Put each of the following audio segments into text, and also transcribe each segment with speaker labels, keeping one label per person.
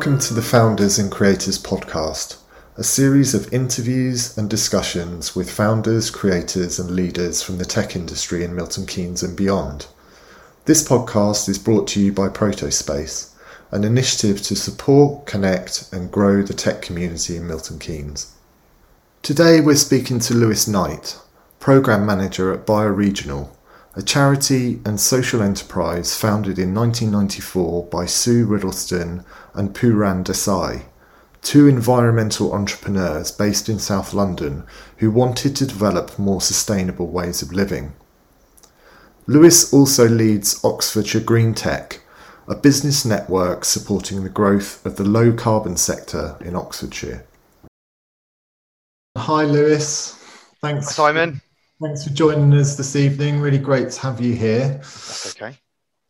Speaker 1: Welcome to the Founders and Creators Podcast, a series of interviews and discussions with founders, creators, and leaders from the tech industry in Milton Keynes and beyond. This podcast is brought to you by Protospace, an initiative to support, connect, and grow the tech community in Milton Keynes. Today we're speaking to Lewis Knight, Programme Manager at Bioregional, a charity and social enterprise founded in 1994 by Sue Riddlestone and Pooran Desai, two environmental entrepreneurs based in South London who wanted to develop more sustainable ways of living. Lewis also leads Oxfordshire Green Tech, a business network supporting the growth of the low carbon sector in Oxfordshire. Hi, Lewis. Thanks,
Speaker 2: Simon.
Speaker 1: Thanks for joining us this evening. Really great to have you here.
Speaker 2: That's okay.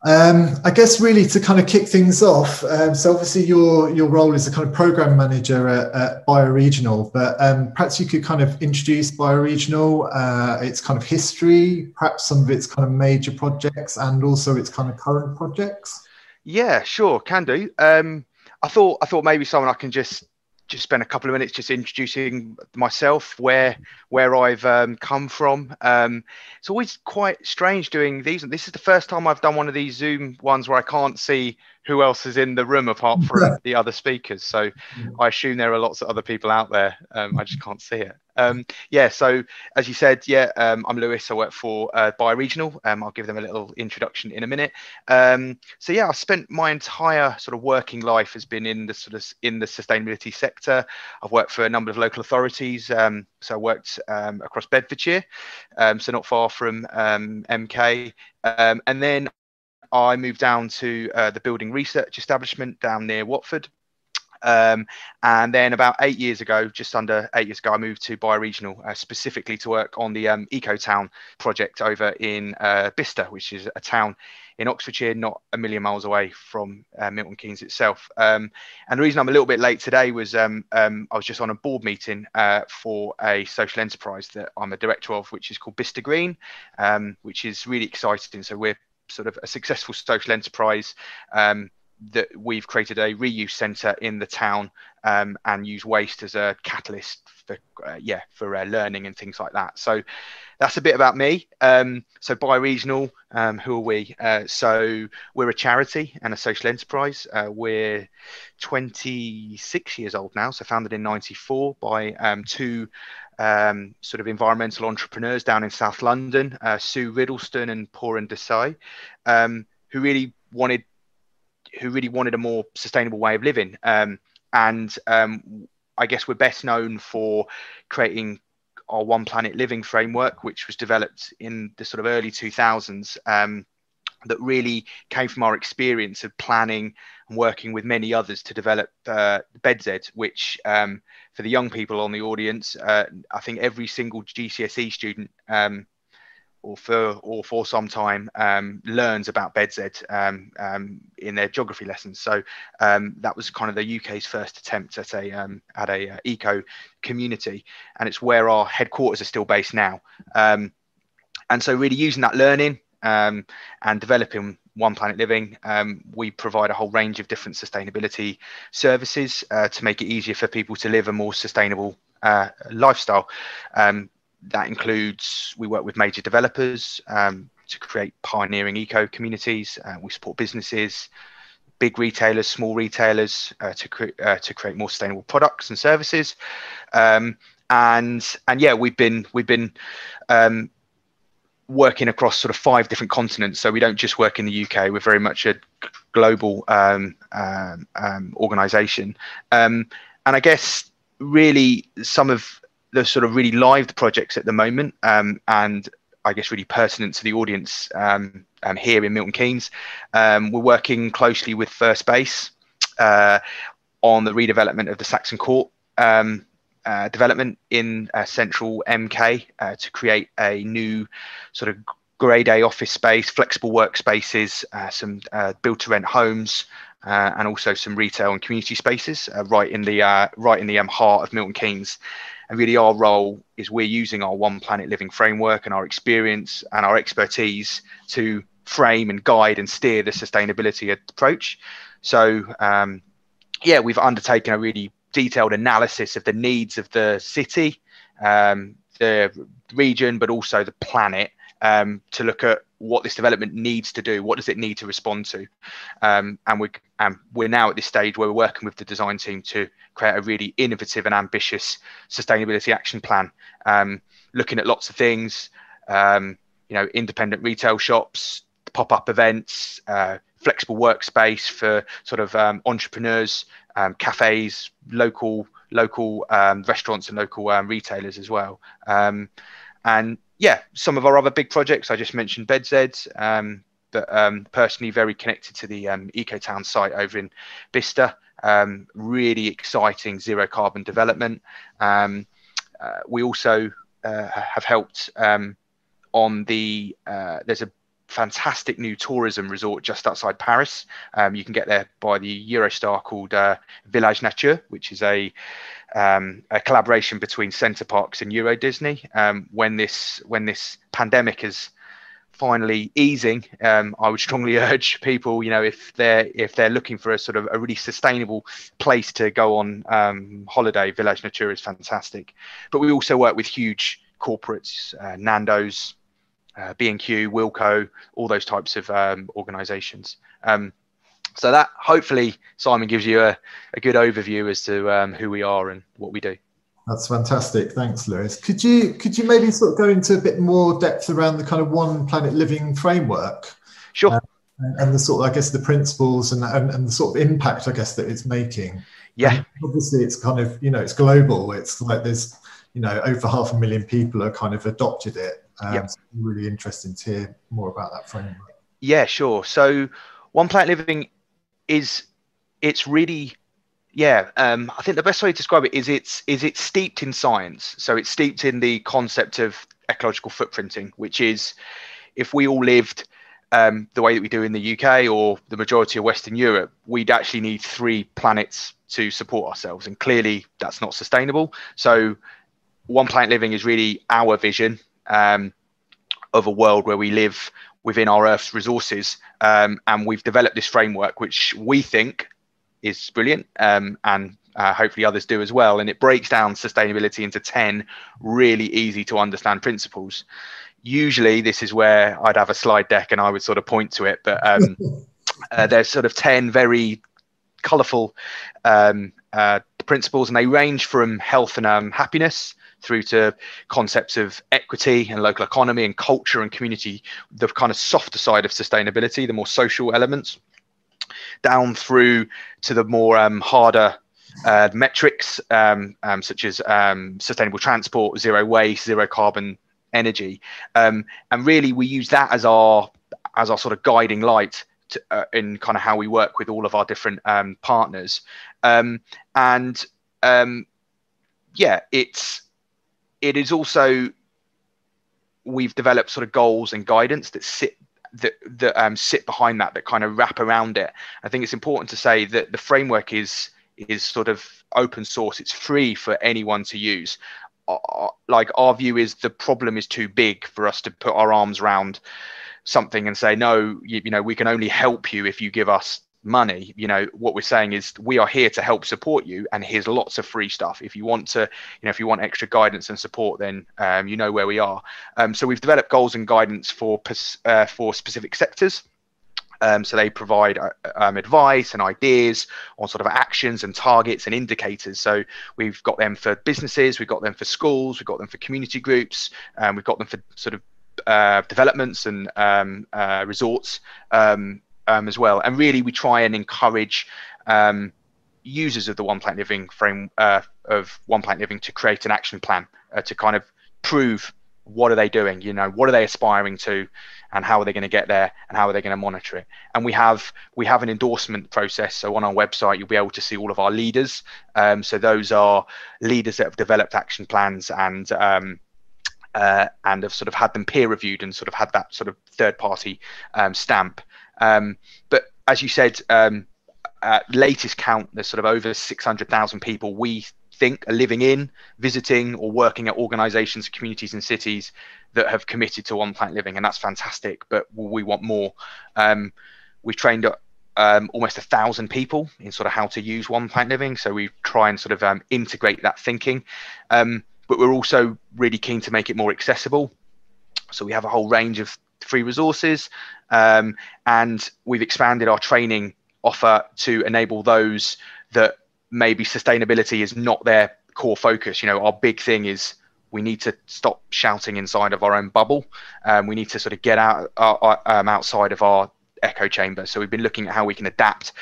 Speaker 1: Um, I guess really to kind of kick things off. Um, so obviously your your role is a kind of program manager at, at Bioregional, but um, perhaps you could kind of introduce Bioregional, uh, its kind of history, perhaps some of its kind of major projects, and also its kind of current projects.
Speaker 2: Yeah, sure, can do. Um, I thought I thought maybe someone I can just just spend a couple of minutes just introducing myself, where where I've um, come from. Um, it's always quite strange doing these. This is the first time I've done one of these Zoom ones where I can't see who else is in the room apart from the other speakers. So I assume there are lots of other people out there. Um, I just can't see it. Um, yeah, so as you said, yeah, um, I'm Lewis. I work for uh, Bioregional. Um, I'll give them a little introduction in a minute. Um, so yeah, I spent my entire sort of working life has been in the sort of in the sustainability sector. I've worked for a number of local authorities. Um, so I worked um, across Bedfordshire, so not far from MK, and then I moved down to uh, the building research establishment down near Watford. Um, and then about eight years ago, just under eight years ago, I moved to Bioregional uh, specifically to work on the um, Eco Town project over in uh, Bicester, which is a town in Oxfordshire, not a million miles away from uh, Milton Keynes itself. Um, and the reason I'm a little bit late today was um, um, I was just on a board meeting uh, for a social enterprise that I'm a director of, which is called Bicester Green, um, which is really exciting. So we're sort of a successful social enterprise um, that we've created a reuse centre in the town um, and use waste as a catalyst for uh, yeah for uh, learning and things like that. So that's a bit about me. Um, so Bioregional, um, who are we? Uh, so we're a charity and a social enterprise. Uh, we're 26 years old now, so founded in '94 by um, two um, sort of environmental entrepreneurs down in South London, uh, Sue Riddlestone and Pooran Desai, um, who really wanted who really wanted a more sustainable way of living. Um, and um, I guess we're best known for creating our One Planet Living framework, which was developed in the sort of early 2000s. That really came from our experience of planning and working with many others to develop uh, BedZED, which um, for the young people on the audience, uh, I think every single GCSE student um, or for or for some time um, learns about BedZED um, um, in their geography lessons. So um, that was kind of the UK's first attempt at a at a uh, eco community, and it's where our headquarters are still based now. And so really using that learning and developing one Planet Living, um, we provide a whole range of different sustainability services uh, to make it easier for people to live a more sustainable uh, lifestyle. Um, that includes we work with major developers um, to create pioneering eco communities. Uh, we support businesses, big retailers, small retailers uh, to cre- uh, to create more sustainable products and services. Um, and and yeah, we've been we've been um, working across sort of five different continents. So we don't just work in the UK. We're very much a global um, um, um, organization. Um, and I guess really some of the sort of really live projects at the moment um, and I guess really pertinent to the audience um, here in Milton Keynes. we're working closely with First Base uh, on the redevelopment of the Saxon Court um, uh, development in uh, central MK uh, to create a new sort of grade A office space, flexible workspaces, uh, some uh, build to rent homes, and also some retail and community spaces right in the right in the um, heart of Milton Keynes. And really, our role is we're using our One Planet Living framework and our experience and our expertise to frame and guide and steer the sustainability approach. So um, yeah, we've undertaken a really detailed analysis of the needs of the city, um, the region, but also the planet um, to look at what this development needs to do. What does it need to respond to? Um, and we um, we're now at this stage where we're working with the design team to create a really innovative and ambitious sustainability action plan, um, looking at lots of things. Um, you know, independent retail shops, pop-up events, uh, flexible workspace for sort of um, entrepreneurs, um, cafes, local local um, restaurants and local um, retailers as well. Um, and yeah, some of our other big projects I just mentioned BedZEDs, um, but personally very connected to the EcoTown site over in Bicester. really exciting zero carbon development. Uh, we also uh, have helped on the uh, there's a fantastic new tourism resort just outside Paris. Um, you can get there by the Eurostar called uh, Village Nature, which is a um, a collaboration between Center Parcs and Euro Disney. Um, when this when this pandemic is finally easing, um, I would strongly urge people, you know, if they're if they're looking for a sort of a really sustainable place to go on um, holiday, Village Nature is fantastic. But we also work with huge corporates, uh, Nando's, uh, B&Q, Wilko, all those types of um, organizations. Um, so that hopefully Simon gives you a, a good overview as to um, who we are and what we do.
Speaker 1: That's fantastic. Thanks, Lewis. Could you could you maybe sort of go into a bit more depth around the kind of One Planet Living framework?
Speaker 2: Sure. Uh,
Speaker 1: and the sort of, I guess, the principles and, and, and the sort of impact, I guess, that it's making.
Speaker 2: Yeah.
Speaker 1: And obviously, it's kind of, you know, it's global. It's like there's, you know, over half a million people have kind of adopted it. Um, yep. so really interesting to hear more about that framework.
Speaker 2: Yeah, sure. So, One Planet Living is it's really yeah um, i think the best way to describe it is it's is it's steeped in science so it's steeped in the concept of ecological footprinting which is if we all lived um, the way that we do in the uk or the majority of western europe we'd actually need three planets to support ourselves and clearly that's not sustainable so one planet living is really our vision um, of a world where we live within our Earth's resources. Um, and we've developed this framework, which we think is brilliant, um, and uh, hopefully others do as well. And it breaks down sustainability into 10 really easy to understand principles. Usually, this is where I'd have a slide deck and I would sort of point to it, but um, uh, there's sort of 10 very colorful um, uh, principles, and they range from health and um, happiness through to concepts of equity and local economy and culture and community, the kind of softer side of sustainability, the more social elements, down through to the more um, harder uh, metrics um, um, such as um, sustainable transport, zero waste, zero carbon energy, um, and really we use that as our as our sort of guiding light to, uh, in kind of how we work with all of our different um, partners, and yeah, it's it is also we've developed sort of goals and guidance that sit that that um, sit behind that that kind of wrap around it. I think it's important to say that the framework is is sort of open source. It's free for anyone to use. Uh, like our view is the problem is too big for us to put our arms around something and say no. You, you know we can only help you if you give us money you know what we're saying is we are here to help support you and here's lots of free stuff if you want to you know if you want extra guidance and support then um, you know where we are um, so we've developed goals and guidance for uh, for specific sectors um, so they provide uh, um, advice and ideas on sort of actions and targets and indicators. So we've got them for businesses, we've got them for schools, we've got them for community groups, and we've got them for sort of uh, developments and um, uh, resorts um, um, as well. And really, we try and encourage um, users of the One Planet Living frame uh, of One Planet Living to create an action plan uh, to kind of prove what are they doing, you know, what are they aspiring to, and how are they going to get there, and how are they going to monitor it. And we have we have an endorsement process. So on our website, you'll be able to see all of our leaders. Um, so those are leaders that have developed action plans and um, uh, and have sort of had them peer reviewed and sort of had that sort of third party um, stamp. Um, but as you said, um, at latest count, there's sort of over 600,000 people we think are living in, visiting, or working at organisations, communities, and cities that have committed to One Planet Living, and that's fantastic. But we want more. Um, we've trained um, almost a thousand people in sort of how to use One Planet Living. So we try and sort of um, integrate that thinking, um, but we're also really keen to make it more accessible. So we have a whole range of free resources, um, and we've expanded our training offer to enable those that maybe sustainability is not their core focus. You know, our big thing is we need to stop shouting inside of our own bubble. Um, we need to sort of get out uh, um, outside of our echo chamber. So we've been looking at how we can adapt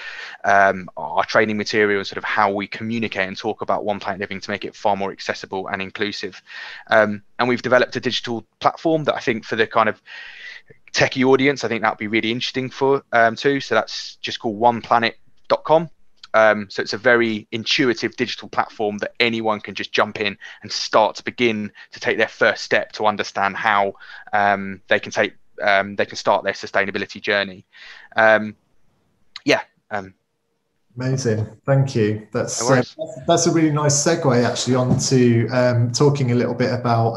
Speaker 2: um, our training material and sort of how we communicate and talk about One Planet Living to make it far more accessible and inclusive. Um, and we've developed a digital platform that I think for the kind of techie audience, I think that would be really interesting for um, too. So that's just called oneplanet.com. Um, so it's a very intuitive digital platform that anyone can just jump in and start to begin to take their first step to understand how um, they can take um, they can start their sustainability journey. Um, yeah. Um,
Speaker 1: Amazing, thank you. That's no uh, that's a really nice segue actually onto um, talking a little bit about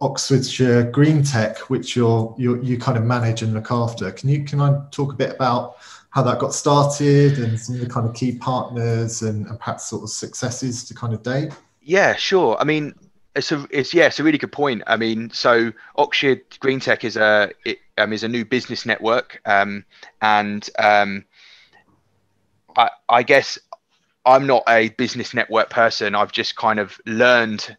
Speaker 1: Oxfordshire Green Tech, which you're, you you kind of manage and look after. Can you can I talk a bit about how that got started and some of the kind of key partners and, and perhaps sort of successes to kind of date?
Speaker 2: Yeah, sure. I mean, it's a it's yeah, it's a really good point. I mean, so Oxford Green Tech is a it, um, is a new business network, um, and um, I, I guess I'm not a business network person. I've just kind of learned,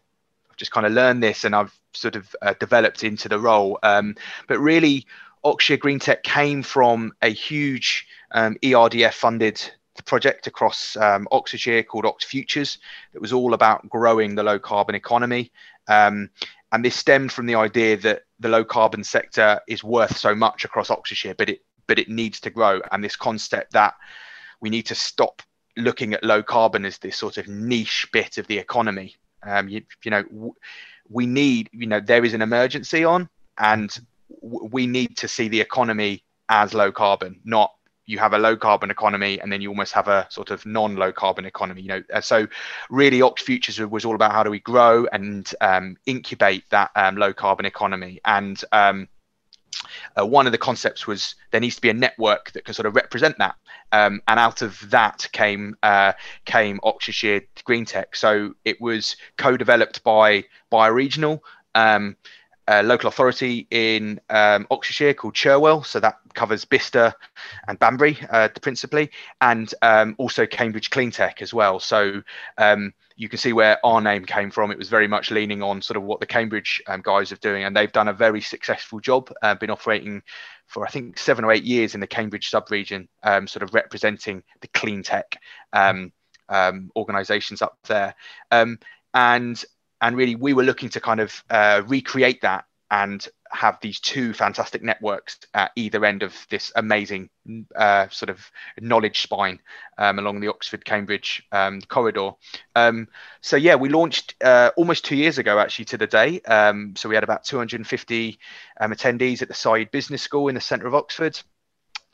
Speaker 2: I've just kind of learned this, and I've sort of uh, developed into the role. Um, but really, Oxford Green Tech came from a huge um, ERDF funded project across um, Oxfordshire called Ox Futures that was all about growing the low carbon economy. Um, and this stemmed from the idea that the low carbon sector is worth so much across Oxfordshire, but it but it needs to grow. And this concept that we need to stop looking at low carbon as this sort of niche bit of the economy. Um, you, you know, we need, you know, there is an emergency on, and we need to see the economy as low carbon, not you have a low carbon economy and then you almost have a sort of non low carbon economy you know. So really ox futures was all about how do we grow and um, incubate that um, low carbon economy. And um, uh, one of the concepts was there needs to be a network that can sort of represent that. Um, and out of that came uh, came Oxfordshire Green Tech. So it was co-developed by Bioregional um, local authority in um, Oxfordshire called Cherwell. So that covers Bicester and Banbury uh, principally, and um, also Cambridge Cleantech as well. So um, you can see where our name came from. It was very much leaning on sort of what the Cambridge um, guys are doing, and they've done a very successful job. Uh, been operating for I think seven or eight years in the Cambridge sub-region, um, sort of representing the clean tech um, organisations up there. and and really we were looking to kind of uh, recreate that and have these two fantastic networks at either end of this amazing uh, sort of knowledge spine um, along the Oxford Cambridge um, corridor. Um, so yeah, we launched uh, almost two years ago actually to the day. Um, so we had about 250 um, attendees at the Said Business School in the centre of Oxford,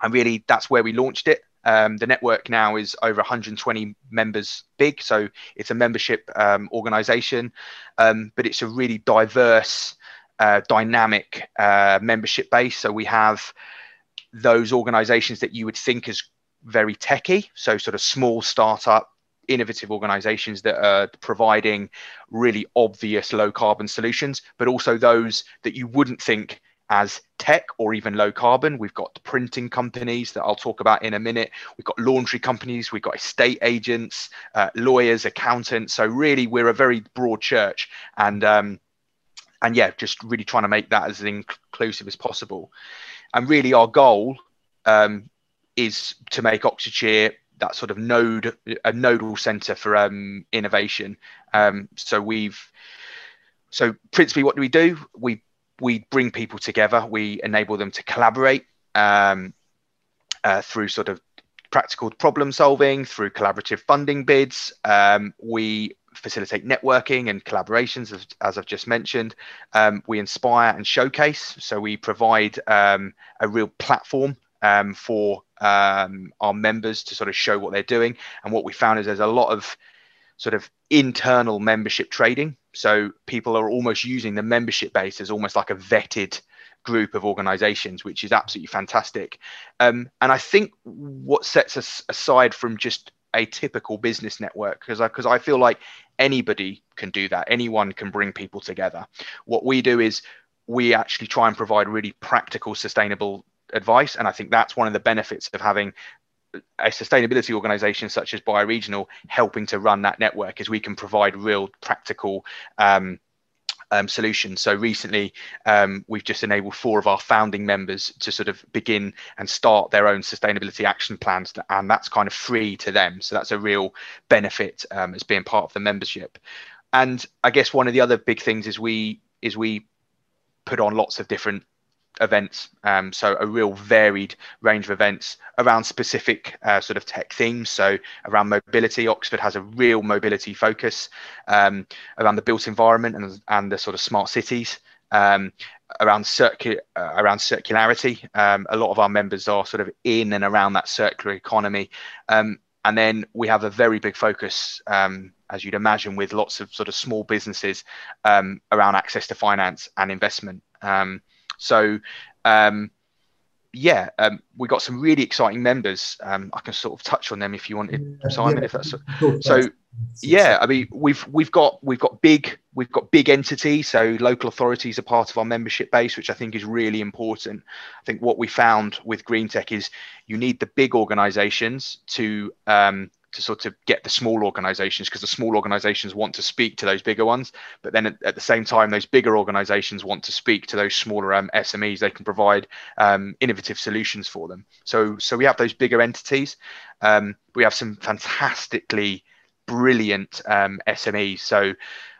Speaker 2: and really that's where we launched it. Um, the network now is over 120 members big, so it's a membership um, organization, um, but it's a really diverse, uh, dynamic uh, membership base. So we have those organizations that you would think is very techy, so sort of small startup, innovative organizations that are providing really obvious low carbon solutions, but also those that you wouldn't think as tech or even low carbon. We've got printing companies that I'll talk about in a minute. We've got laundry companies, we've got estate agents, uh, lawyers, accountants. So really, we're a very broad church, and um, and yeah, just really trying to make that as inclusive as possible. And really, our goal um, is to make Oxfordshire that sort of node, a nodal centre for um, innovation. Um, so we've so principally, what do we do? We we bring people together. We enable them to collaborate um, uh, through sort of practical problem solving, through collaborative funding bids. Um, we facilitate networking and collaborations, as, as I've just mentioned. Um, we inspire and showcase. So we provide um, a real platform um, for um, our members to sort of show what they're doing. And what we found is there's a lot of sort of internal membership trading. So people are almost using the membership base as almost like a vetted group of organizations, which is absolutely fantastic. Um, and I think what sets us aside from just a typical business network, because I, cause I feel like anybody can do that, anyone can bring people together. What we do is we actually try and provide really practical, sustainable advice. And I think that's one of the benefits of having a sustainability organization such as bioregional helping to run that network is we can provide real practical um, um, solutions. So recently, um, we've just enabled four of our founding members to sort of begin and start their own sustainability action plans, and that's kind of free to them. So that's a real benefit um, as being part of the membership. And I guess one of the other big things is we is we put on lots of different events. Um, so a real varied range of events around specific uh, sort of tech themes. So around mobility, Oxford has a real mobility focus um, around the built environment and, and the sort of smart cities. Um, around circu- uh, around circularity, um, a lot of our members are sort of in and around that circular economy. Um, and then we have a very big focus, um, as you'd imagine, with lots of sort of small businesses around access to finance and investment. Um, so, um, yeah, um, we got some really exciting members. Um, I can sort of touch on them if you wanted, Simon. Yeah, if that's so. so yeah, I mean, we've we've got we've got big we've got big entities. So local authorities are part of our membership base, which I think is really important. I think what we found with Green Tech is you need the big organisations to um, to sort of get the small organizations because the small organizations want to speak to those bigger ones but then at, at, the same time those bigger organizations want to speak to those smaller um, smes they can provide um, innovative solutions for them. So so we have those bigger entities. Um, we have some fantastically brilliant um, smes so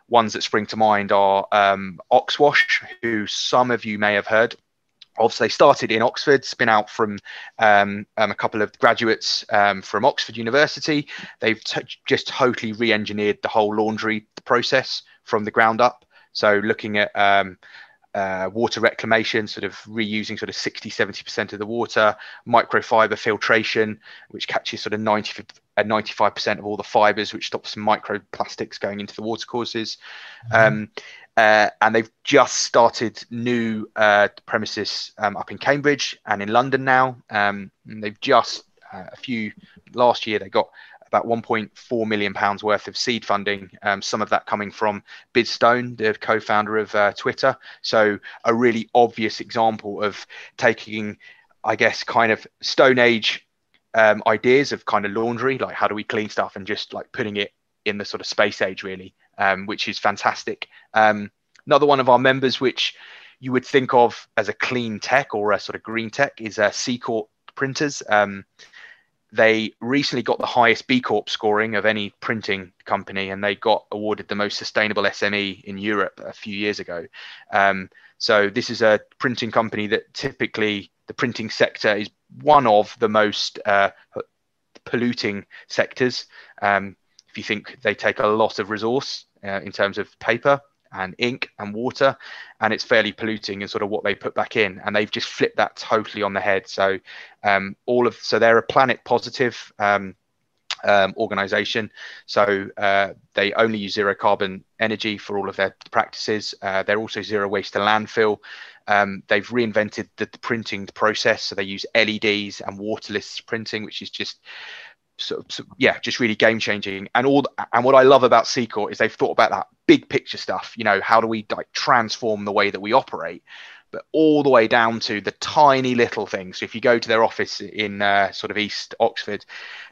Speaker 2: ones that spring to mind are um, oxwash who some of you may have heard obviously started in Oxford, spin out from um, um, a couple of graduates um, from Oxford University. They've t- just totally re-engineered the whole laundry process from the ground up. So looking at um, uh, water reclamation, sort of reusing sort of 60, 70% of the water, microfiber filtration, which catches sort of 90, uh, 95% of all the fibers, which stops microplastics going into the watercourses. Mm-hmm. Uh, and they've just started new uh, premises um, up in Cambridge and in London now. Um, they've just uh, a few last year they got about 1.4 million pounds worth of seed funding. Um, some of that coming from Biz Stone, the co-founder of uh, Twitter. So a really obvious example of taking, I guess, kind of Stone Age um, ideas of kind of laundry, like how do we clean stuff, and just like putting it in the sort of space age really um, which is fantastic. Um, another one of our members, which you would think of as a clean tech or a sort of green tech, is uh, Seacourt Printers. Um, they recently got the highest B Corp scoring of any printing company, and they got awarded the most sustainable SME in Europe a few years ago. Um, so this is a printing company that typically the printing sector is one of the most uh, polluting sectors. Um, if you think they take a lot of resource uh, in terms of paper and ink and water, and it's fairly polluting in sort of what they put back in. And they've just flipped that totally on the head. So um, all of so they're a planet positive um, um, organization. So uh, they only use zero carbon energy for all of their practices. Uh, they're also zero waste to landfill. Um, they've reinvented the, the, printing process. So they use LEDs and waterless printing, which is just so, so, yeah, just really game changing. And all and what I love about Seacourt is they've thought about that big picture stuff. You know, how do we like transform the way that we operate? But all the way down to the tiny little things. So if you go to their office in uh, sort of East Oxford,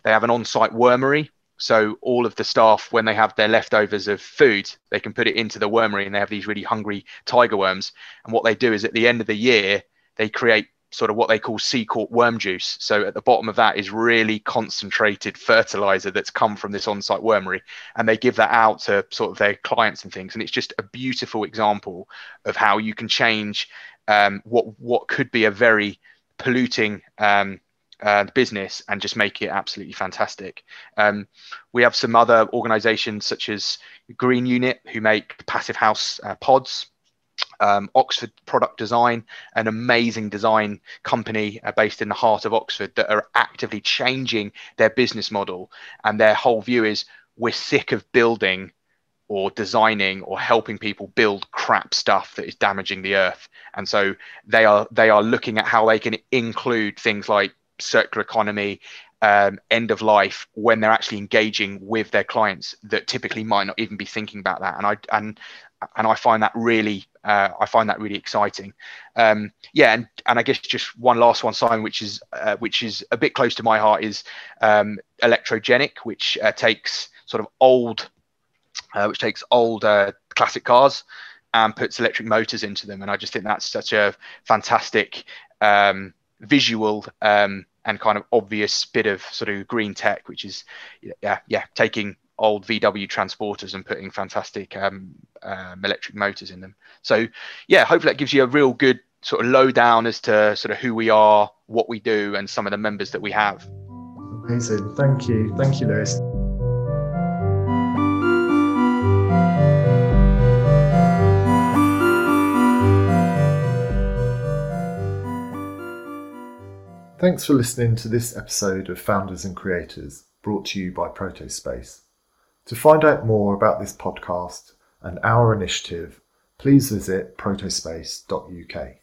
Speaker 2: they have an on-site wormery. So all of the staff, when they have their leftovers of food, they can put it into the wormery, and they have these really hungry tiger worms. And what they do is at the end of the year, they create sort of what they call Seacourt worm juice. So at the bottom of that is really concentrated fertilizer that's come from this on-site wormery, and they give that out to sort of their clients and things. And it's just a beautiful example of how you can change um, what what could be a very polluting um, uh, business and just make it absolutely fantastic. Um, we have some other organisations such as Green Unit who make passive house uh, pods um, Oxford Product Design, an amazing design company uh, based in the heart of Oxford that are actively changing their business model. And their whole view is we're sick of building or designing or helping people build crap stuff that is damaging the earth and so they are they are looking at how they can include things like circular economy um, end of life when they're actually engaging with their clients that typically might not even be thinking about that and i and and i find that really uh, i find that really exciting um, yeah and and i guess just one last one simon which is uh, which is a bit close to my heart is um, electrogenic which uh, takes sort of old uh, which takes old uh, classic cars and puts electric motors into them. And I just think that's such a fantastic um, visual um, and kind of obvious bit of sort of green tech, which is yeah yeah taking old VW transporters and putting fantastic um, um, electric motors in them. So yeah, hopefully that gives you a real good sort of lowdown as to sort of who we are, what we do, and some of the members that we have.
Speaker 1: Amazing. Thank you. Thank you, Lewis. Thanks for listening to this episode of Founders and Creators, brought to you by Protospace. To find out more about this podcast and our initiative, please visit protospace.uk.